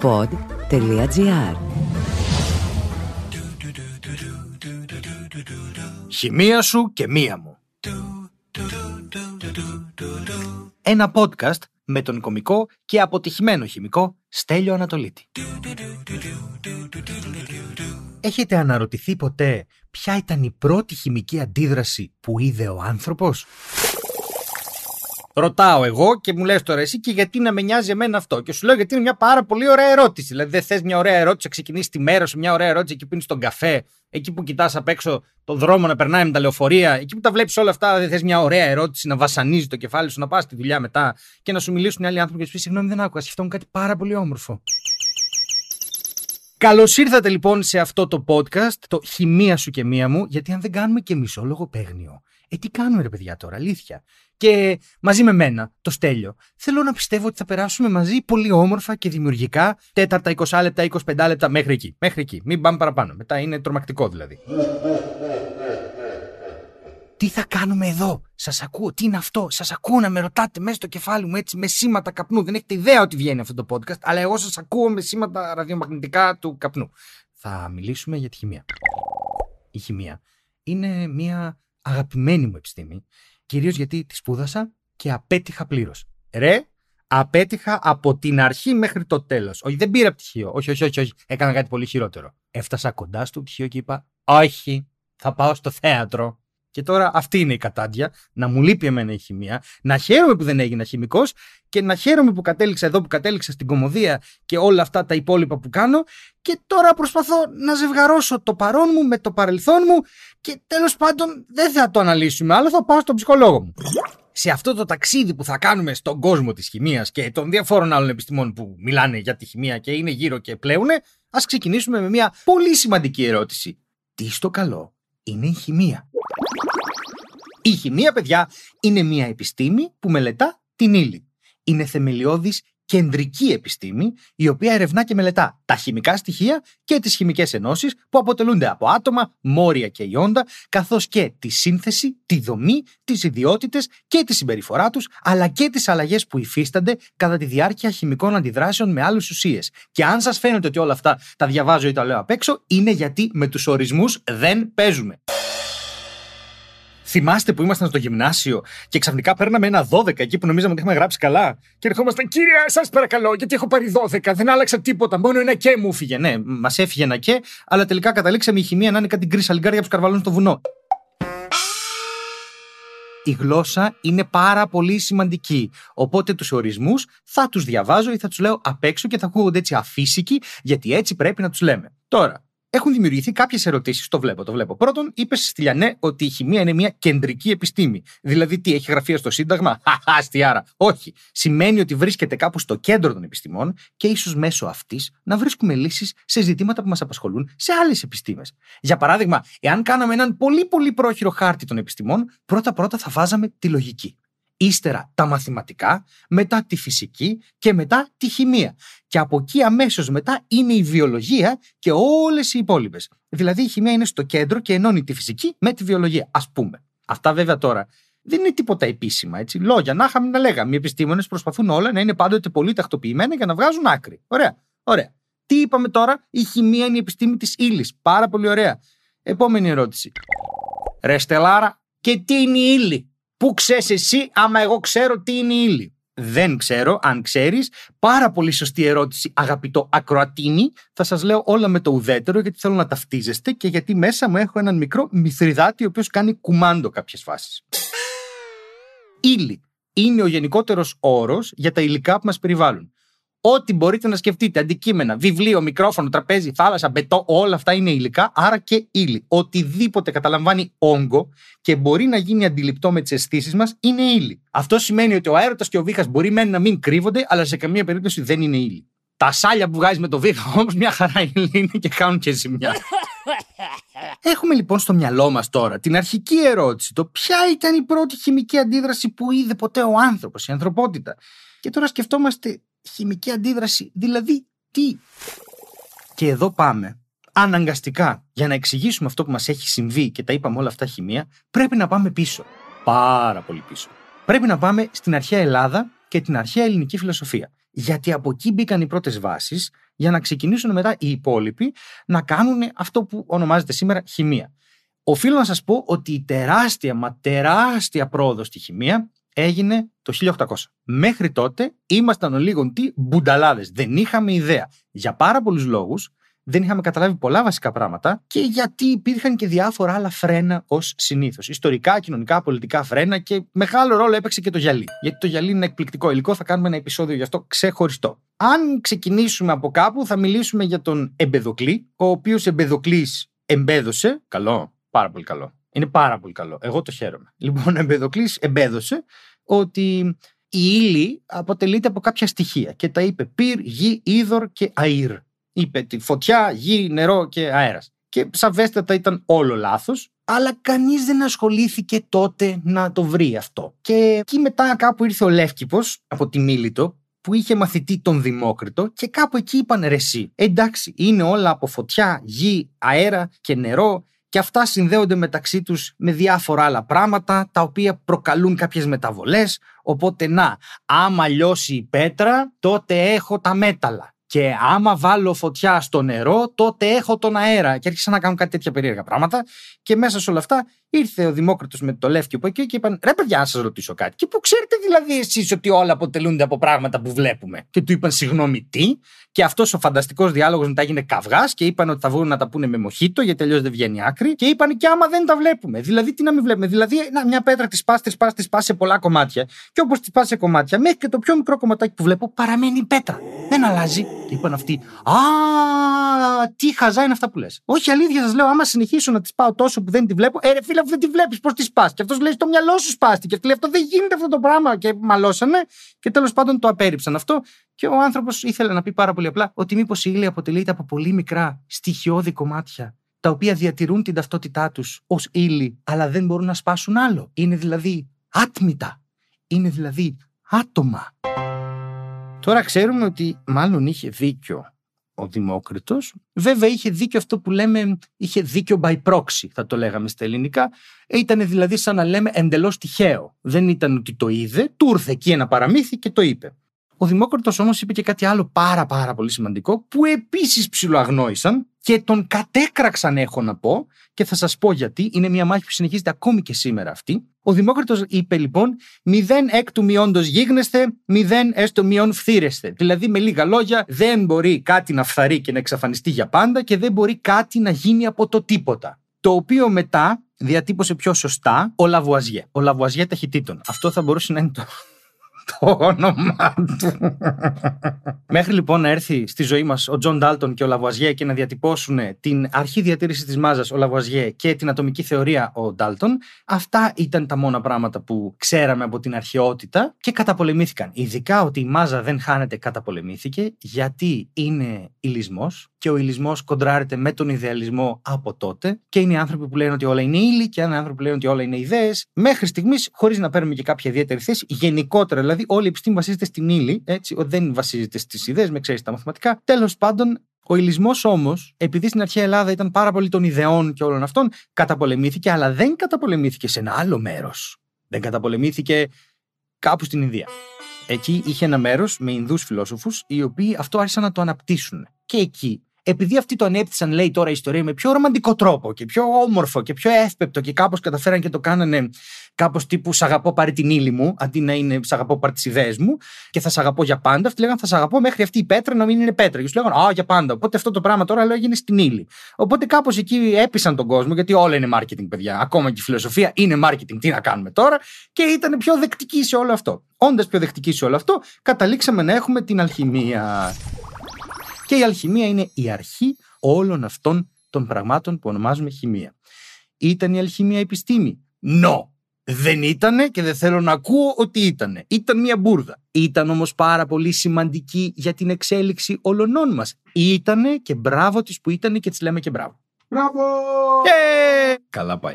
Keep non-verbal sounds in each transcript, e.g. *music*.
pod.gr Χημεία σου και μία μου. Ένα podcast με τον κομικό και αποτυχημένο χημικό Στέλιο Ανατολίτη. Έχετε αναρωτηθεί ποτέ ποια ήταν η πρώτη χημική αντίδραση που είδε ο άνθρωπος; Ρωτάω εγώ και μου λες τώρα εσύ και γιατί να με νοιάζει εμένα αυτό. Και σου λέω γιατί είναι μια πάρα πολύ ωραία ερώτηση. Δηλαδή δεν θες μια ωραία ερώτηση να ξεκινήσεις τη μέρα σου, μια ωραία ερώτηση εκεί που είναι στον καφέ, εκεί που κοιτάς απ' έξω τον δρόμο να περνάει με τα λεωφορεία, εκεί που τα βλέπεις όλα αυτά. Δεν θες μια ωραία ερώτηση να βασανίζει το κεφάλι σου, να πας στη δουλειά μετά και να σου μιλήσουν οι άλλοι άνθρωποι και σου πεις Συγγνώμη, δεν άκουγα. Σκεφτόμουν κάτι πάρα πολύ όμορφο. Καλώς ήρθατε λοιπόν σε αυτό το podcast, το χημεία σου και μία μου, γιατί αν δεν κάνουμε και μισό λογοπαίγνιο, ε, τι κάνουμε ρε παιδιά τώρα, αλήθεια. Και μαζί με μένα, το Στέλιο, θέλω να πιστεύω ότι θα περάσουμε μαζί πολύ όμορφα και δημιουργικά τέταρτα, 20 λεπτά, 25 λεπτά μέχρι εκεί. Μέχρι εκεί. Μην πάμε παραπάνω. Μετά είναι τρομακτικό δηλαδή. Τι θα κάνουμε εδώ, Σας ακούω, τι είναι αυτό, Σας ακούω να με ρωτάτε μέσα στο κεφάλι μου έτσι με σήματα καπνού. Δεν έχετε ιδέα ότι βγαίνει αυτό το podcast, αλλά εγώ σας ακούω με σήματα ραδιομαγνητικά του καπνού. Θα μιλήσουμε για τη χημεία. Η χημεία είναι μια αγαπημένη μου επιστήμη, κυρίως γιατί τη σπούδασα και απέτυχα πλήρως. Ρε, απέτυχα από την αρχή μέχρι το τέλος. Όχι, δεν πήρα πτυχίο. Όχι, όχι, όχι, όχι. Έκανα κάτι πολύ χειρότερο. Έφτασα κοντά στο πτυχίο και είπα, Όχι, θα πάω στο θέατρο. Και τώρα αυτή είναι η κατάντια. Να μου λείπει εμένα η χημεία, να χαίρομαι που δεν έγινα χημικός και να χαίρομαι που κατέληξα εδώ που κατέληξα στην κομμωδία και όλα αυτά τα υπόλοιπα που κάνω. Και τώρα προσπαθώ να ζευγαρώσω το παρόν μου με το παρελθόν μου και τέλος πάντων δεν θα το αναλύσουμε άλλο, θα πάω στον ψυχολόγο μου. Σε αυτό το ταξίδι που θα κάνουμε στον κόσμο της χημίας και των διαφόρων άλλων επιστημών που μιλάνε για τη χημεία και είναι γύρω και πλέουνε, ας ξεκινήσουμε με μια πολύ σημαντική ερώτηση. Τι στο καλό είναι η χημεία; Η χημεία, παιδιά, είναι μια επιστήμη που μελετά την ύλη. Είναι θεμελιώδης κεντρική επιστήμη, η οποία ερευνά και μελετά τα χημικά στοιχεία και τις χημικές ενώσεις που αποτελούνται από άτομα, μόρια και ιόντα, καθώς και τη σύνθεση, τη δομή, τις ιδιότητες και τη συμπεριφορά τους, αλλά και τις αλλαγές που υφίστανται κατά τη διάρκεια χημικών αντιδράσεων με άλλες ουσίες. Και αν σας φαίνεται ότι όλα αυτά τα διαβάζω ή τα λέω απ' έξω, είναι γιατί με τους ορισμούς δεν παίζουμε. Θυμάστε που ήμασταν στο γυμνάσιο και ξαφνικά παίρναμε ένα 12 εκεί που νομίζαμε ότι είχαμε γράψει καλά. Και ερχόμασταν, κύριε, σας παρακαλώ, γιατί έχω πάρει 12, δεν άλλαξα τίποτα. Μόνο ένα και μου φύγε. Ναι, μας έφυγε ένα και, αλλά τελικά καταλήξαμε η χημεία να είναι κάτι γκρι σαλιγκάρια που σκαρβαλούν στο βουνό. Η γλώσσα είναι πάρα πολύ σημαντική. Οπότε τους ορισμούς θα τους διαβάζω ή θα τους λέω απ' έξω και θα ακούγονται έτσι αφύσικοι, γιατί έτσι πρέπει να τους λέμε. Τώρα, έχουν δημιουργηθεί κάποιες ερωτήσεις. Το βλέπω, το βλέπω. Πρώτον, είπες στη Λιανέ ότι η χημεία είναι μια κεντρική επιστήμη. Δηλαδή, τι, έχει γραφεία στο Σύνταγμα; *laughs* Χαχά, Όχι. Σημαίνει ότι βρίσκεται κάπου στο κέντρο των επιστημών και ίσως μέσω αυτής να βρίσκουμε λύσεις σε ζητήματα που μας απασχολούν σε άλλες επιστήμες. Για παράδειγμα, εάν κάναμε έναν πολύ πολύ πρόχειρο χάρτη των επιστημών, πρώτα-πρώτα θα βάζαμε τη λογική ύστερα τα μαθηματικά, μετά τη φυσική και μετά τη χημεία. Και από εκεί αμέσως μετά είναι η βιολογία και όλες οι υπόλοιπες. Δηλαδή η χημεία είναι στο κέντρο και ενώνει τη φυσική με τη βιολογία, ας πούμε. Αυτά βέβαια τώρα δεν είναι τίποτα επίσημα, έτσι. Λόγια, να είχαμε να λέγαμε. Οι επιστήμονες προσπαθούν όλα να είναι πάντοτε πολύ τακτοποιημένα για να βγάζουν άκρη. Ωραία, ωραία. Τι είπαμε τώρα, η χημεία είναι η επιστήμη της ύλης. Πάρα πολύ ωραία. Επόμενη ερώτηση. Ρε Στελάρα, και τι είναι η ύλη; Πού ξέρεις εσύ, άμα εγώ ξέρω τι είναι η ύλη. Δεν ξέρω, αν ξέρεις. Πάρα πολύ σωστή ερώτηση, αγαπητό Ακροατίνη. Θα σας λέω όλα με το ουδέτερο, γιατί θέλω να ταυτίζεστε και γιατί μέσα μου έχω έναν μικρό μυθριδάτη, ο οποίος κάνει κουμάντο κάποιες φάσεις. Ύλη είναι ο γενικότερος όρος για τα υλικά που μας περιβάλλουν. Ό,τι μπορείτε να σκεφτείτε, αντικείμενα, βιβλίο, μικρόφωνο, τραπέζι, θάλασσα, μπετό, όλα αυτά είναι υλικά, άρα και ύλη. Οτιδήποτε καταλαμβάνει όγκο και μπορεί να γίνει αντιληπτό με τις αισθήσεις μας είναι ύλη. Αυτό σημαίνει ότι ο αέρωτα και ο βήχας μπορεί μένει να μην κρύβονται, αλλά σε καμία περίπτωση δεν είναι ύλη. Τα σάλια που βγάζει με το βήχα *laughs* όμως μια χαρά ύλη είναι και κάνουν και ζημιά. *laughs* Έχουμε λοιπόν στο μυαλό μας τώρα την αρχική ερώτηση, το ποια ήταν η πρώτη χημική αντίδραση που είδε ποτέ ο άνθρωπος, η ανθρωπότητα. Και τώρα σκεφτόμαστε χημική αντίδραση. Δηλαδή, τι; Και εδώ πάμε. Αναγκαστικά, για να εξηγήσουμε αυτό που μας έχει συμβεί και τα είπαμε όλα αυτά χημεία, πρέπει να πάμε πίσω. Πάρα πολύ πίσω. Πρέπει να πάμε στην αρχαία Ελλάδα και την αρχαία ελληνική φιλοσοφία. Γιατί από εκεί μπήκαν οι πρώτες βάσεις για να ξεκινήσουν μετά οι υπόλοιποι να κάνουν αυτό που ονομάζεται σήμερα χημεία. Οφείλω να σας πω ότι η τεράστια, μα τεράστια πρόοδος στη χημεία έγινε το 1800. Μέχρι τότε ήμασταν ο λίγον τι μπουνταλάδες. Δεν είχαμε ιδέα. Για πάρα πολλούς λόγους δεν είχαμε καταλάβει πολλά βασικά πράγματα και γιατί υπήρχαν και διάφορα άλλα φρένα ως συνήθως. Ιστορικά, κοινωνικά, πολιτικά φρένα και μεγάλο ρόλο έπαιξε και το γυαλί. Γιατί το γυαλί είναι εκπληκτικό υλικό, θα κάνουμε ένα επεισόδιο γι' αυτό ξεχωριστό. Αν ξεκινήσουμε από κάπου, θα μιλήσουμε για τον Εμπεδοκλή, ο οποίος Εμπεδοκλής εμπέδωσε. Καλό, πάρα πολύ καλό. Είναι πάρα πολύ καλό. Εγώ το χαίρομαι. *laughs* Λοιπόν, ο Εμπεδοκλή εμπέδωσε ότι η ύλη αποτελείται από κάποια στοιχεία και τα είπε πυρ, γη, είδωρ και αήρ είπε τη φωτιά, γη, νερό και αέρας. Και σαφέστατα ήταν όλο λάθος, αλλά κανείς δεν ασχολήθηκε τότε να το βρει αυτό. Και εκεί μετά κάπου ήρθε ο Λεύκηπος από τη Μίλητο, που είχε μαθητή τον Δημόκριτο και κάπου εκεί είπαν ρε εσύ, εντάξει είναι όλα από φωτιά, γη, αέρα και νερό και αυτά συνδέονται μεταξύ τους με διάφορα άλλα πράγματα τα οποία προκαλούν κάποιες μεταβολές οπότε να, άμα λιώσει η πέτρα τότε έχω τα μέταλλα και άμα βάλω φωτιά στο νερό, τότε έχω τον αέρα. Και άρχισαν να κάνουν κάτι τέτοια περίεργα πράγματα. Και μέσα σε όλα αυτά ήρθε ο Δημόκριτο με το Λεύκιο από εκεί και είπαν: Ρε, παιδιά, να σας ρωτήσω κάτι. Και πού ξέρετε δηλαδή εσείς ότι όλα αποτελούνται από πράγματα που βλέπουμε; Και του είπαν: Συγγνώμη, τι; Και αυτός ο φανταστικός διάλογος μετά έγινε καυγάς και είπαν ότι θα βγουν να τα πούνε με μοχήτο, γιατί αλλιώς δεν βγαίνει άκρη. Και είπαν: Και άμα δεν τα βλέπουμε. Δηλαδή, τι να μην βλέπουμε. Δηλαδή, να, μια πέτρα της πας, της πας, της πας σε πολλά κομμάτια. Και όπως της πας σε κομμάτια, μέχρι και το πιο μικρό κομματάκι που βλέπω παραμένει πέτρα. Δεν αλλάζει. Και είπαν αυτοί: Α, τι χαζά είναι αυτά που λες. Όχι, αλήθεια σας λέω, άμα συνεχίσω να τις πάω τόσο που δεν τη βλέπω, ε, φίλε, αφού δεν τη βλέπεις, πώς τη σπάς. Και αυτός λέει: Στο μυαλό σου σπάστηκε. Και λέει: Αυτό δεν γίνεται αυτό το πράγμα. Και μαλώσανε και τέλος πάντων το απέρριψαν αυτό. Και ο άνθρωπος ήθελε να πει πάρα πολύ απλά ότι μήπως η ύλη αποτελείται από πολύ μικρά στοιχειώδη κομμάτια τα οποία διατηρούν την ταυτότητά τους ως ύλη, αλλά δεν μπορούν να σπάσουν άλλο. Είναι δηλαδή άτμητα. Είναι δηλαδή άτομα. Τώρα ξέρουμε ότι μάλλον είχε δίκιο ο Δημόκριτος. Βέβαια είχε δίκιο αυτό που λέμε, είχε δίκιο by proxy θα το λέγαμε στα ελληνικά. Ήταν δηλαδή σαν να λέμε εντελώς τυχαίο. Δεν ήταν ότι το είδε, του ήρθε εκεί ένα παραμύθι και το είπε. Ο Δημόκριτος όμως είπε και κάτι άλλο πάρα πάρα πολύ σημαντικό που επίσης ψιλοαγνόησαν και τον κατέκραξαν έχω να πω και θα σας πω γιατί είναι μια μάχη που συνεχίζεται ακόμη και σήμερα αυτή ο Δημόκριτος είπε λοιπόν μηδέν εκ του μη όντος γίγνεσθαι, μηδέν εις το μη ον φθείρεσθαι. Δηλαδή με λίγα λόγια δεν μπορεί κάτι να φθαρεί και να εξαφανιστεί για πάντα και δεν μπορεί κάτι να γίνει από το τίποτα. Το οποίο μετά διατύπωσε πιο σωστά ο Λαβουαζιέ. Ο Λαβουαζιέ ταχυτήτων. Αυτό θα μπορούσε να είναι το, *laughs* το όνομά του. Μέχρι λοιπόν να έρθει στη ζωή μας ο Τζον Ντάλτον και ο Λαβουαζιέ και να διατυπώσουν την αρχή διατήρησης της μάζας ο Λαβουαζιέ και την ατομική θεωρία ο Ντάλτον, αυτά ήταν τα μόνα πράγματα που ξέραμε από την αρχαιότητα και καταπολεμήθηκαν. Ειδικά ότι η μάζα δεν χάνεται, καταπολεμήθηκε γιατί είναι ηλισμός και ο ηλισμός κοντράρεται με τον ιδεαλισμό από τότε και είναι οι άνθρωποι που λένε ότι όλα είναι ύλη και είναι άνθρωποι που λένε ότι όλα είναι ιδέες. Μέχρι στιγμής, χωρίς να παίρνουμε και κάποια ιδιαίτερη θέση, γενικότερα δηλαδή όλη η επιστήμη βασίζεται στην ύλη, έτσι, δεν βασίζεται στις ιδέες, με ξέρεις τα μαθηματικά. Τέλος πάντων, ο ηλισμό όμως, επειδή στην αρχαία Ελλάδα ήταν πάρα πολύ των ιδεών και όλων αυτών, καταπολεμήθηκε, αλλά δεν καταπολεμήθηκε σε ένα άλλο μέρος. Δεν καταπολεμήθηκε κάπου στην Ινδία. Εκεί είχε ένα μέρος με Ινδούς φιλόσοφους, οι οποίοι αυτό άρχισαν να το αναπτύσσουν. Και εκεί επειδή αυτοί το ανέπτυσαν, λέει τώρα η ιστορία, με πιο ρομαντικό τρόπο και πιο όμορφο και πιο εύπεπτο και κάπως καταφέραν και το κάνανε κάπως τύπου Σ' αγαπώ πάρει την ύλη μου, αντί να είναι Σ' αγαπώ πάρει τις ιδέες μου και θα σ' αγαπώ για πάντα. Αυτοί λέγανε Θα σ' αγαπώ μέχρι αυτή η πέτρα να μην είναι πέτρα. Και σου λέγανε Α, για πάντα. Οπότε αυτό το πράγμα τώρα λέω έγινε στην ύλη. Οπότε κάπως εκεί έπεισαν τον κόσμο, γιατί όλα είναι marketing, παιδιά. Ακόμα και η φιλοσοφία είναι marketing. Τι να κάνουμε τώρα. Και ήταν πιο δεκτική σε όλο αυτό. Όντας πιο δεκτική σε όλο αυτό, καταλήξαμε να έχουμε την αλχημία. Και η αλχημία είναι η αρχή όλων αυτών των πραγμάτων που ονομάζουμε χημεία. Ήταν η αλχημία επιστήμη; No. Δεν ήτανε και δεν θέλω να ακούω ότι ήτανε. Ήταν μια μπουρδα. Ήταν όμως πάρα πολύ σημαντική για την εξέλιξη όλων μας. Ήτανε και μπράβο της που ήτανε και της λέμε και μπράβο. Μπράβο! Yeah! Καλά πάει.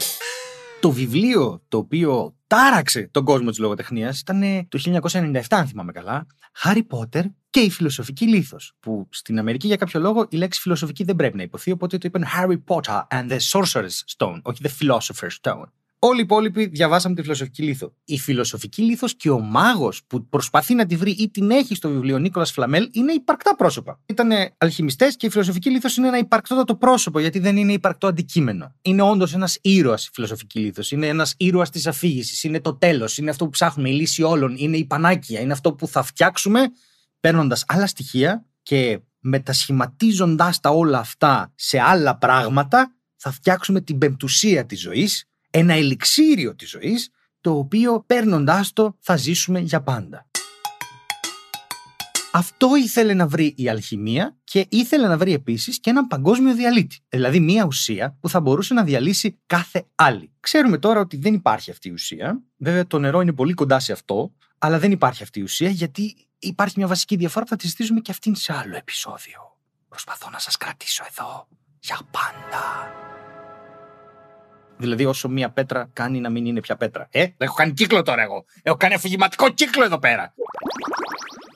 Το βιβλίο το οποίο τάραξε τον κόσμο της λογοτεχνίας ήταν το 1997 αν θυμάμαι καλά. Harry Potter και η φιλοσοφική λήθος που στην Αμερική για κάποιο λόγο η λέξη φιλοσοφική δεν πρέπει να υποθεί οπότε το είπαν Harry Potter and the Sorcerer's Stone όχι the Philosopher's Stone. Όλοι οι υπόλοιποι διαβάσαμε τη φιλοσοφική λίθο. Η φιλοσοφική λίθος και ο μάγος που προσπαθεί να τη βρει ή την έχει στο βιβλίο Νίκολα Φλαμέλ είναι υπαρκτά πρόσωπα. Ήταν αλχημιστές και η φιλοσοφική λίθος είναι ένα υπαρκτότατο πρόσωπο γιατί δεν είναι υπαρκτό αντικείμενο. Είναι όντως ένας ήρωας η φιλοσοφική λίθος. Είναι ένας ήρωας της αφήγησης. Είναι το τέλος. Είναι αυτό που ψάχνουμε. Η λύση όλων. Είναι η πανάκια. Είναι αυτό που θα φτιάξουμε παίρνοντας άλλα στοιχεία και μετασχηματίζοντάς τα όλα αυτά σε άλλα πράγματα θα φτιάξουμε την πεμπτουσία της ζωής, ένα ελιξίριο της ζωής, το οποίο παίρνοντάς το θα ζήσουμε για πάντα. Αυτό ήθελε να βρει η αλχημία και ήθελε να βρει επίσης και έναν παγκόσμιο διαλύτη. Δηλαδή, μία ουσία που θα μπορούσε να διαλύσει κάθε άλλη. Ξέρουμε τώρα ότι δεν υπάρχει αυτή η ουσία. Βέβαια, το νερό είναι πολύ κοντά σε αυτό, αλλά δεν υπάρχει αυτή η ουσία γιατί υπάρχει μια βασική διαφορά που θα τη συζητήσουμε και αυτήν σε άλλο επεισόδιο. Προσπαθώ να σας κρατήσω εδώ για πάντα. Δηλαδή, όσο μία πέτρα κάνει να μην είναι πια πέτρα. Ε, έχω κάνει κύκλο τώρα εγώ. Έχω κάνει αφηγηματικό κύκλο εδώ πέρα.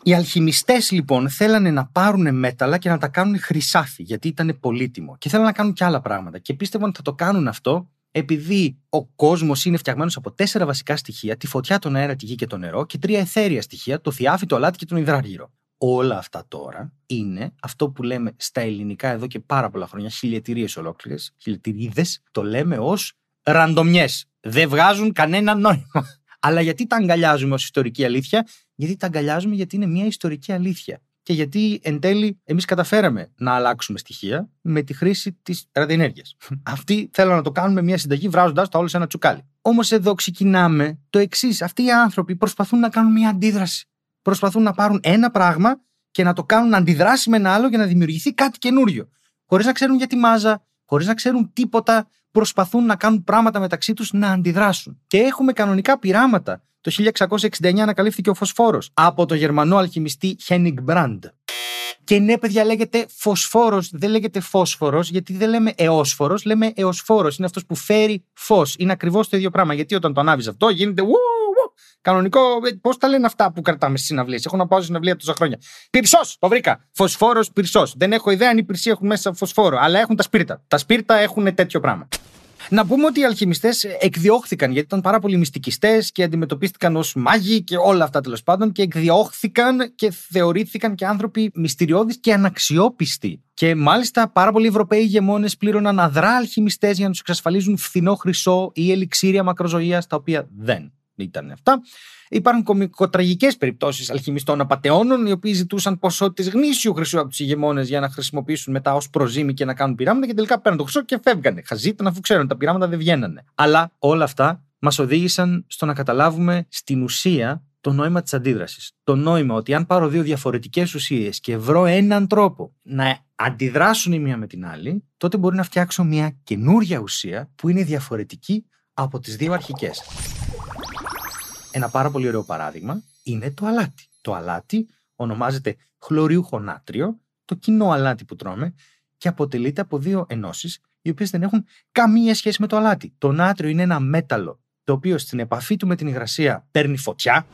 Οι αλχημιστές λοιπόν θέλανε να πάρουν μέταλλα και να τα κάνουν χρυσάφι, γιατί ήταν πολύτιμο. Και θέλανε να κάνουν και άλλα πράγματα. Και πίστευαν ότι θα το κάνουν αυτό επειδή ο κόσμος είναι φτιαγμένος από τέσσερα βασικά στοιχεία, τη φωτιά, τον αέρα, τη γη και το νερό, και τρία εθέρια στοιχεία, το θιάφι, το αλάτι και τον υδράργυρο. Όλα αυτά τώρα είναι αυτό που λέμε στα ελληνικά εδώ και πάρα πολλά χρόνια, χιλιετηρίες ολόκληρες, χιλιετηρίδες, το λέμε ως ραντομιές. Δεν βγάζουν κανένα νόημα. *laughs* Αλλά γιατί τα αγκαλιάζουμε ως ιστορική αλήθεια, γιατί τα αγκαλιάζουμε γιατί είναι μια ιστορική αλήθεια. Και γιατί εν τέλει εμείς καταφέραμε να αλλάξουμε στοιχεία με τη χρήση της ραδιενέργειας. Αυτοί θέλουν να το κάνουν με μια συνταγή βράζοντας τα όλα σε ένα τσουκάλι. Όμως εδώ ξεκινάμε το εξής. Αυτοί οι άνθρωποι προσπαθούν να κάνουν μια αντίδραση. Προσπαθούν να πάρουν ένα πράγμα και να το κάνουν να αντιδράσει με ένα άλλο για να δημιουργηθεί κάτι καινούριο. Χωρίς να ξέρουν για τη μάζα, χωρίς να ξέρουν τίποτα, προσπαθούν να κάνουν πράγματα μεταξύ τους να αντιδράσουν. Και έχουμε κανονικά πειράματα. Το 1669 ανακαλύφθηκε ο φωσφόρος από τον Γερμανό αλχημιστή Χένιγκ Μπραντ. Και ναι, παιδιά, λέγεται φωσφόρος, δεν λέγεται φόσφορος, γιατί δεν λέμε εόσφορος, λέμε εωσφόρο. Είναι αυτός που φέρει φως. Είναι ακριβώς το ίδιο πράγμα. Γιατί όταν το ανάβεις αυτό, γίνεται. Κανονικό, πώς τα λένε αυτά που κρατάμε στις συναυλίες. Έχω να πάω στη συναυλία τόσα χρόνια. Πυρσός, το βρήκα. Φωσφόρος, πυρσός. Δεν έχω ιδέα αν οι πυρσοί έχουν μέσα φωσφόρο, αλλά έχουν τα σπίρτα. Τα σπίρτα έχουν τέτοιο πράγμα. Να πούμε ότι οι αλχημιστές εκδιώχθηκαν γιατί ήταν πάρα πολύ μυστικιστές και αντιμετωπίστηκαν ως μάγοι και όλα αυτά τέλος πάντων και εκδιώχθηκαν και θεωρήθηκαν και άνθρωποι μυστηριώδεις και αναξιόπιστοι. Και μάλιστα πάρα πολλοί Ευρωπαίοι ηγεμόνες πλήρωναν αδρά αλχημιστές για να τους εξασφαλίζουν φθηνό χρυσό ή ελιξήρια μακροζωίας, τα οποία δεν ήταν αυτά. Υπάρχουν κομικοτραγικές περιπτώσεις αλχημιστών απαταιώνων, οι οποίοι ζητούσαν ποσότητες γνήσιου χρυσού από του ηγεμόνες για να χρησιμοποιήσουν μετά ως προζήμη και να κάνουν πειράματα και τελικά παίρνουν το χρυσό και φεύγανε. Χαζίταν αφού ξέρουν τα πειράματα δεν βγαίνανε. Αλλά όλα αυτά μας οδήγησαν στο να καταλάβουμε στην ουσία το νόημα της αντίδρασης. Το νόημα ότι αν πάρω δύο διαφορετικές ουσίες και βρω έναν τρόπο να αντιδράσουν η μία με την άλλη, τότε μπορεί να φτιάξω μια καινούρια ουσία που είναι διαφορετική από τις δύο αρχικές. Ένα πάρα πολύ ωραίο παράδειγμα είναι το αλάτι. Το αλάτι ονομάζεται χλωριούχο νάτριο, το κοινό αλάτι που τρώμε, και αποτελείται από δύο ενώσεις, οι οποίες δεν έχουν καμία σχέση με το αλάτι. Το νάτριο είναι ένα μέταλλο, το οποίο στην επαφή του με την υγρασία παίρνει φωτιά,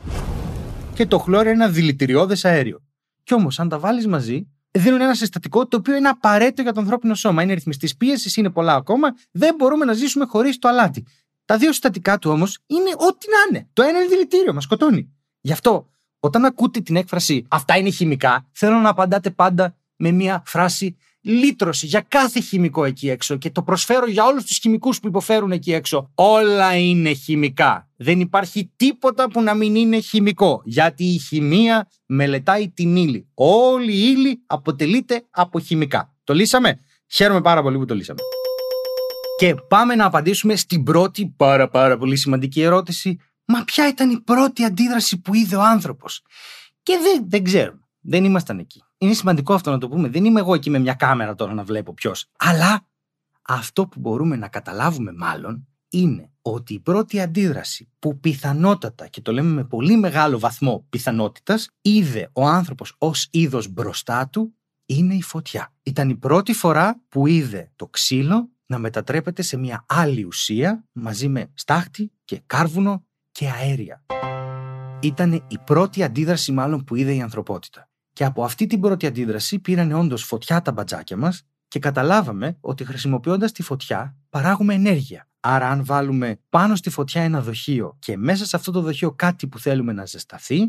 και το χλώριο είναι ένα δηλητηριώδες αέριο. Κι όμως, αν τα βάλεις μαζί, δίνουν ένα συστατικό το οποίο είναι απαραίτητο για το ανθρώπινο σώμα. Είναι ρυθμιστής πίεσης, είναι πολλά ακόμα. Δεν μπορούμε να ζήσουμε χωρίς το αλάτι. Τα δύο συστατικά του όμως είναι ό,τι να είναι. Το ένα είναι δηλητήριο, μας σκοτώνει. Γι' αυτό, όταν ακούτε την έκφραση Αυτά είναι χημικά, θέλω να απαντάτε πάντα με μια φράση λύτρωση για κάθε χημικό εκεί έξω και το προσφέρω για όλους τους χημικούς που υποφέρουν εκεί έξω. Όλα είναι χημικά. Δεν υπάρχει τίποτα που να μην είναι χημικό, γιατί η χημεία μελετάει την ύλη. Όλη η ύλη αποτελείται από χημικά. Το λύσαμε; Χαίρομαι πάρα πολύ που το λύσαμε. Και πάμε να απαντήσουμε στην πρώτη πάρα πάρα πολύ σημαντική ερώτηση. Μα ποια ήταν η πρώτη αντίδραση που είδε ο άνθρωπος; Και δεν, δεν ξέρουμε. Δεν ήμασταν εκεί. Είναι σημαντικό αυτό να το πούμε. Δεν είμαι εγώ εκεί με μια κάμερα τώρα να βλέπω ποιος. Αλλά αυτό που μπορούμε να καταλάβουμε μάλλον είναι ότι η πρώτη αντίδραση που πιθανότατα, και το λέμε με πολύ μεγάλο βαθμό πιθανότητας, είδε ο άνθρωπος ως είδος μπροστά του, είναι η φωτιά. Ήταν η πρώτη φορά που είδε το ξύλο να μετατρέπεται σε μια άλλη ουσία μαζί με στάχτη και κάρβουνο και αέρια. Ήταν η πρώτη αντίδραση μάλλον που είδε η ανθρωπότητα. Και από αυτή την πρώτη αντίδραση πήραν όντως φωτιά τα μπατζάκια μας και καταλάβαμε ότι χρησιμοποιώντας τη φωτιά παράγουμε ενέργεια. Άρα, αν βάλουμε πάνω στη φωτιά ένα δοχείο και μέσα σε αυτό το δοχείο κάτι που θέλουμε να ζεσταθεί,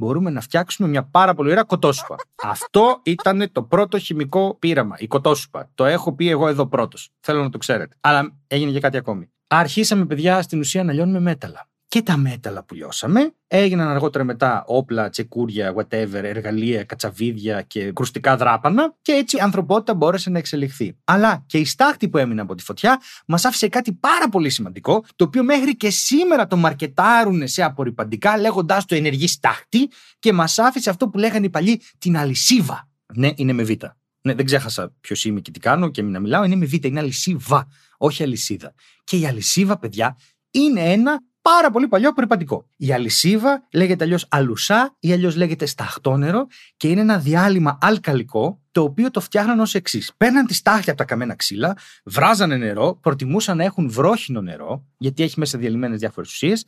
μπορούμε να φτιάξουμε μια πάρα πολύ ωραία κοτόσουπα. αυτό ήταν το πρώτο χημικό πείραμα, η κοτόσουπα. Το έχω πει εγώ εδώ πρώτος. Θέλω να το ξέρετε. Αλλά έγινε και κάτι ακόμη. Αρχίσαμε, παιδιά, στην ουσία να λιώνουμε μέταλλα και τα μέταλλα που λιώσαμε. Έγιναν αργότερα μετά όπλα, τσεκούρια, whatever, εργαλεία, κατσαβίδια και κρουστικά δράπανα και έτσι η ανθρωπότητα μπόρεσε να εξελιχθεί. Αλλά και η στάχτη που έμεινε από τη φωτιά μας άφησε κάτι πάρα πολύ σημαντικό, το οποίο μέχρι και σήμερα το μαρκετάρουν σε απορριπαντικά λέγοντάς το ενεργή στάχτη και μας άφησε αυτό που λέγανε οι παλιοί την αλυσίβα. Ναι, είναι με β. Ναι, δεν ξέχασα ποιος είμαι και τι κάνω και μην να μιλάω. Είναι με β, είναι αλυσίβα, όχι αλυσίδα. Και η αλυσίβα, παιδιά, είναι ένα πάρα πολύ παλιό περιπατικό. Η αλυσίβα λέγεται αλλιώς αλουσά ή αλλιώς λέγεται σταχτόνερο και είναι ένα διάλειμμα αλκαλικό το οποίο το φτιάχναν ως εξής. Παίρναν τη στάχτη από τα καμένα ξύλα, βράζανε νερό, προτιμούσαν να έχουν βρόχινο νερό, γιατί έχει μέσα διαλυμένες διάφορες ουσίες,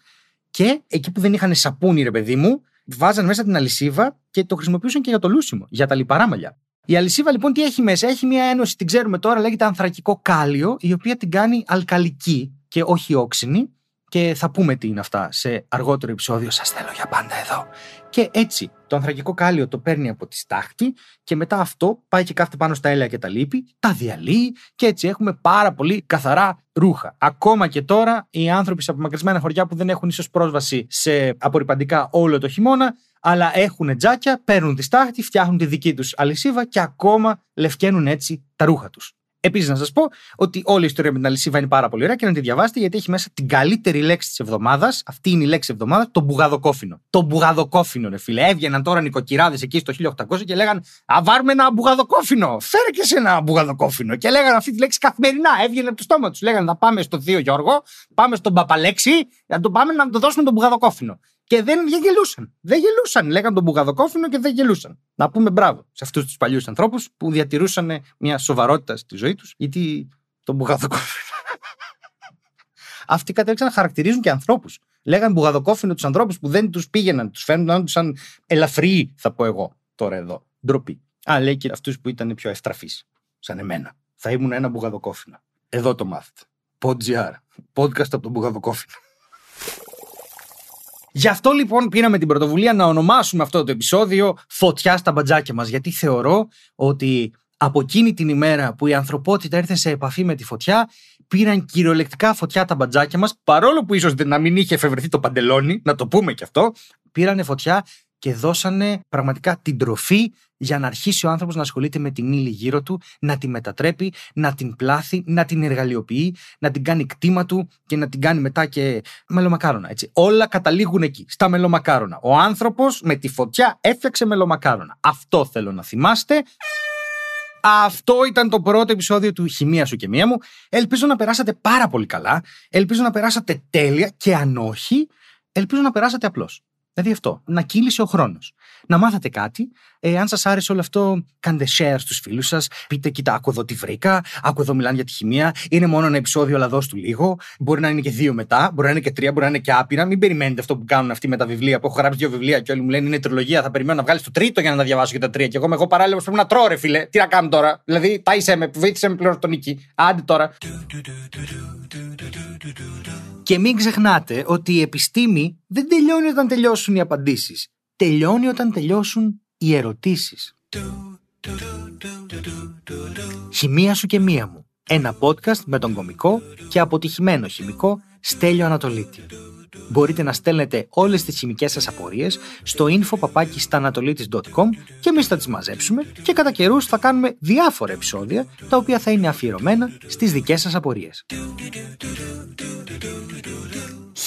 και εκεί που δεν είχαν σαπούνι, ρε παιδί μου, βάζαν μέσα την αλυσίβα και το χρησιμοποιούσαν και για το λούσιμο, για τα λιπαρά μαλλιά. Η αλυσίβα λοιπόν τι έχει μέσα, έχει μια ένωση, την ξέρουμε τώρα, λέγεται ανθρακικό κάλιο, η οποία την κάνει αλκαλική και όχι όξινη και θα πούμε τι είναι αυτά σε αργότερο επεισόδιο. Σας θέλω για πάντα εδώ. Και έτσι το ανθρακικό κάλιο το παίρνει από τη στάχτη και μετά αυτό πάει και κάθεται πάνω στα έλαια και τα λίπη, τα διαλύει και έτσι έχουμε πάρα πολύ καθαρά ρούχα. Ακόμα και τώρα οι άνθρωποι σε απομακρυσμένα χωριά που δεν έχουν ίσως πρόσβαση σε απορριπαντικά όλο το χειμώνα αλλά έχουν τζάκια, παίρνουν τη στάχτη, φτιάχνουν τη δική τους αλυσίβα και ακόμα λευκαίνουν έτσι τα ρούχα τους. Επίσης, να σας πω ότι όλη η ιστορία με την αλυσίβα είναι πάρα πολύ ωραία και να τη διαβάσετε γιατί έχει μέσα την καλύτερη λέξη της εβδομάδας. Αυτή είναι η λέξη εβδομάδα, το μπουγαδοκόφινο. Το μπουγαδοκόφινο, ρε φίλε. Έβγαιναν τώρα νοικοκυράδες εκεί στο 1800 και λέγαν Α, βάρουμε ένα μπουγαδοκόφινο. Φέρε και σε ένα μπουγαδοκόφινο. Και λέγανε αυτή τη λέξη καθημερινά. Έβγαινε από το στόμα τους. Λέγανε Θα πάμε στο Θείο Γιώργο, πάμε στον Παπαλέξη, να το πάμε να το δώσουμε τον μπουγαδοκόφινο. Και δεν γελούσαν. Δεν γελούσαν. Λέγαν τον μπουγαδοκόφινο και δεν γελούσαν. Να πούμε μπράβο σε αυτούς τους παλιούς ανθρώπους που διατηρούσαν μια σοβαρότητα στη ζωή τους, γιατί τον μπουγαδοκόφινο. *laughs* Αυτοί κατέληξαν να χαρακτηρίζουν και ανθρώπους. Λέγαν μπουγαδοκόφινο τους ανθρώπους που δεν τους πήγαιναν, τους φαίνονταν σαν ελαφρύ, θα πω εγώ τώρα εδώ. Ντροπή. Α, λέει και αυτούς που ήταν πιο ευτραφείς, σαν εμένα. Θα ήμουν ένα μπουγαδοκόφινο. Εδώ το μάθετε. Podgr. Podcast από τον μπουγαδοκόφινο. Γι' αυτό λοιπόν πήραμε την πρωτοβουλία να ονομάσουμε αυτό το επεισόδιο Φωτιά στα μπατζάκια μας γιατί θεωρώ ότι από εκείνη την ημέρα που η ανθρωπότητα ήρθε σε επαφή με τη φωτιά, πήραν κυριολεκτικά φωτιά τα μπατζάκια μας, παρόλο που ίσως να μην είχε εφευρεθεί το παντελόνι, να το πούμε και αυτό, πήρανε φωτιά και δώσανε πραγματικά την τροφή για να αρχίσει ο άνθρωπος να ασχολείται με την ύλη γύρω του, να τη μετατρέπει, να την πλάθει, να την εργαλειοποιεί, να την κάνει κτήμα του και να την κάνει μετά και μελομακάρονα. Έτσι. Όλα καταλήγουν εκεί, στα μελομακάρονα. Ο άνθρωπος με τη φωτιά έφτιαξε μελομακάρονα. Αυτό θέλω να θυμάστε. Αυτό ήταν το πρώτο επεισόδιο του Χημεία σου και μία μου. Ελπίζω να περάσατε πάρα πολύ καλά. Ελπίζω να περάσατε τέλεια και αν όχι, ελπίζω να περάσατε απλώς. Δηλαδή αυτό, να κύλησε ο χρόνο. Να μάθατε κάτι. Ε, αν σα άρεσε όλο αυτό, κάντε share στου φίλου σα. Πείτε, κοίτα, άκου εδώ τι βρήκα. Άκου εδώ μιλάνε για τη χημεία. Είναι μόνο ένα επεισόδιο, αλλά δώσ' του λίγο. Μπορεί να είναι και δύο μετά. Μπορεί να είναι και τρία, μπορεί να είναι και άπειρα. Μην περιμένετε αυτό που κάνουν αυτοί με τα βιβλία που έχω γράψει δύο βιβλία και όλοι μου λένε είναι τριλογία. Θα περιμένω να βγάλει το τρίτο για να τα διαβάσω και τα τρία. Και εγώ, εγώ παράλληλα πρέπει να τρώω, ρε φίλε. Τι να κάνω τώρα. Δηλαδή, τάισε με, βοήθησε με πλέον νίκη. Άντε τώρα. Και μην ξεχνάτε ότι η επιστήμη δεν τελειώνει όταν τελειώσουν οι απαντήσεις. Τελειώνει όταν τελειώσουν οι ερωτήσεις. Χημεία σου και μία μου. Ένα podcast με τον κομικό και αποτυχημένο χημικό Στέλιο Ανατολίτη. Μπορείτε να στέλνετε όλες τις χημικές σας απορίες στο info.papakistanatolitis.com και εμείς θα τις μαζέψουμε και κατά καιρούς θα κάνουμε διάφορα επεισόδια τα οποία θα είναι αφιερωμένα στις δικές σας απορίες.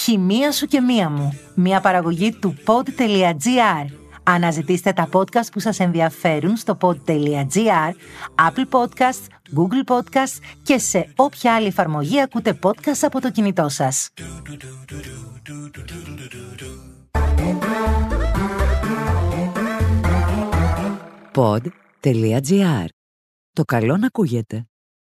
Χημεία σου και μία μου. Μια παραγωγή του pod.gr. Αναζητήστε τα podcast που σας ενδιαφέρουν στο pod.gr, Apple Podcasts, Google Podcasts και σε όποια άλλη εφαρμογή ακούτε podcast από το κινητό σας. Pod.gr. Το καλό να ακούγεται.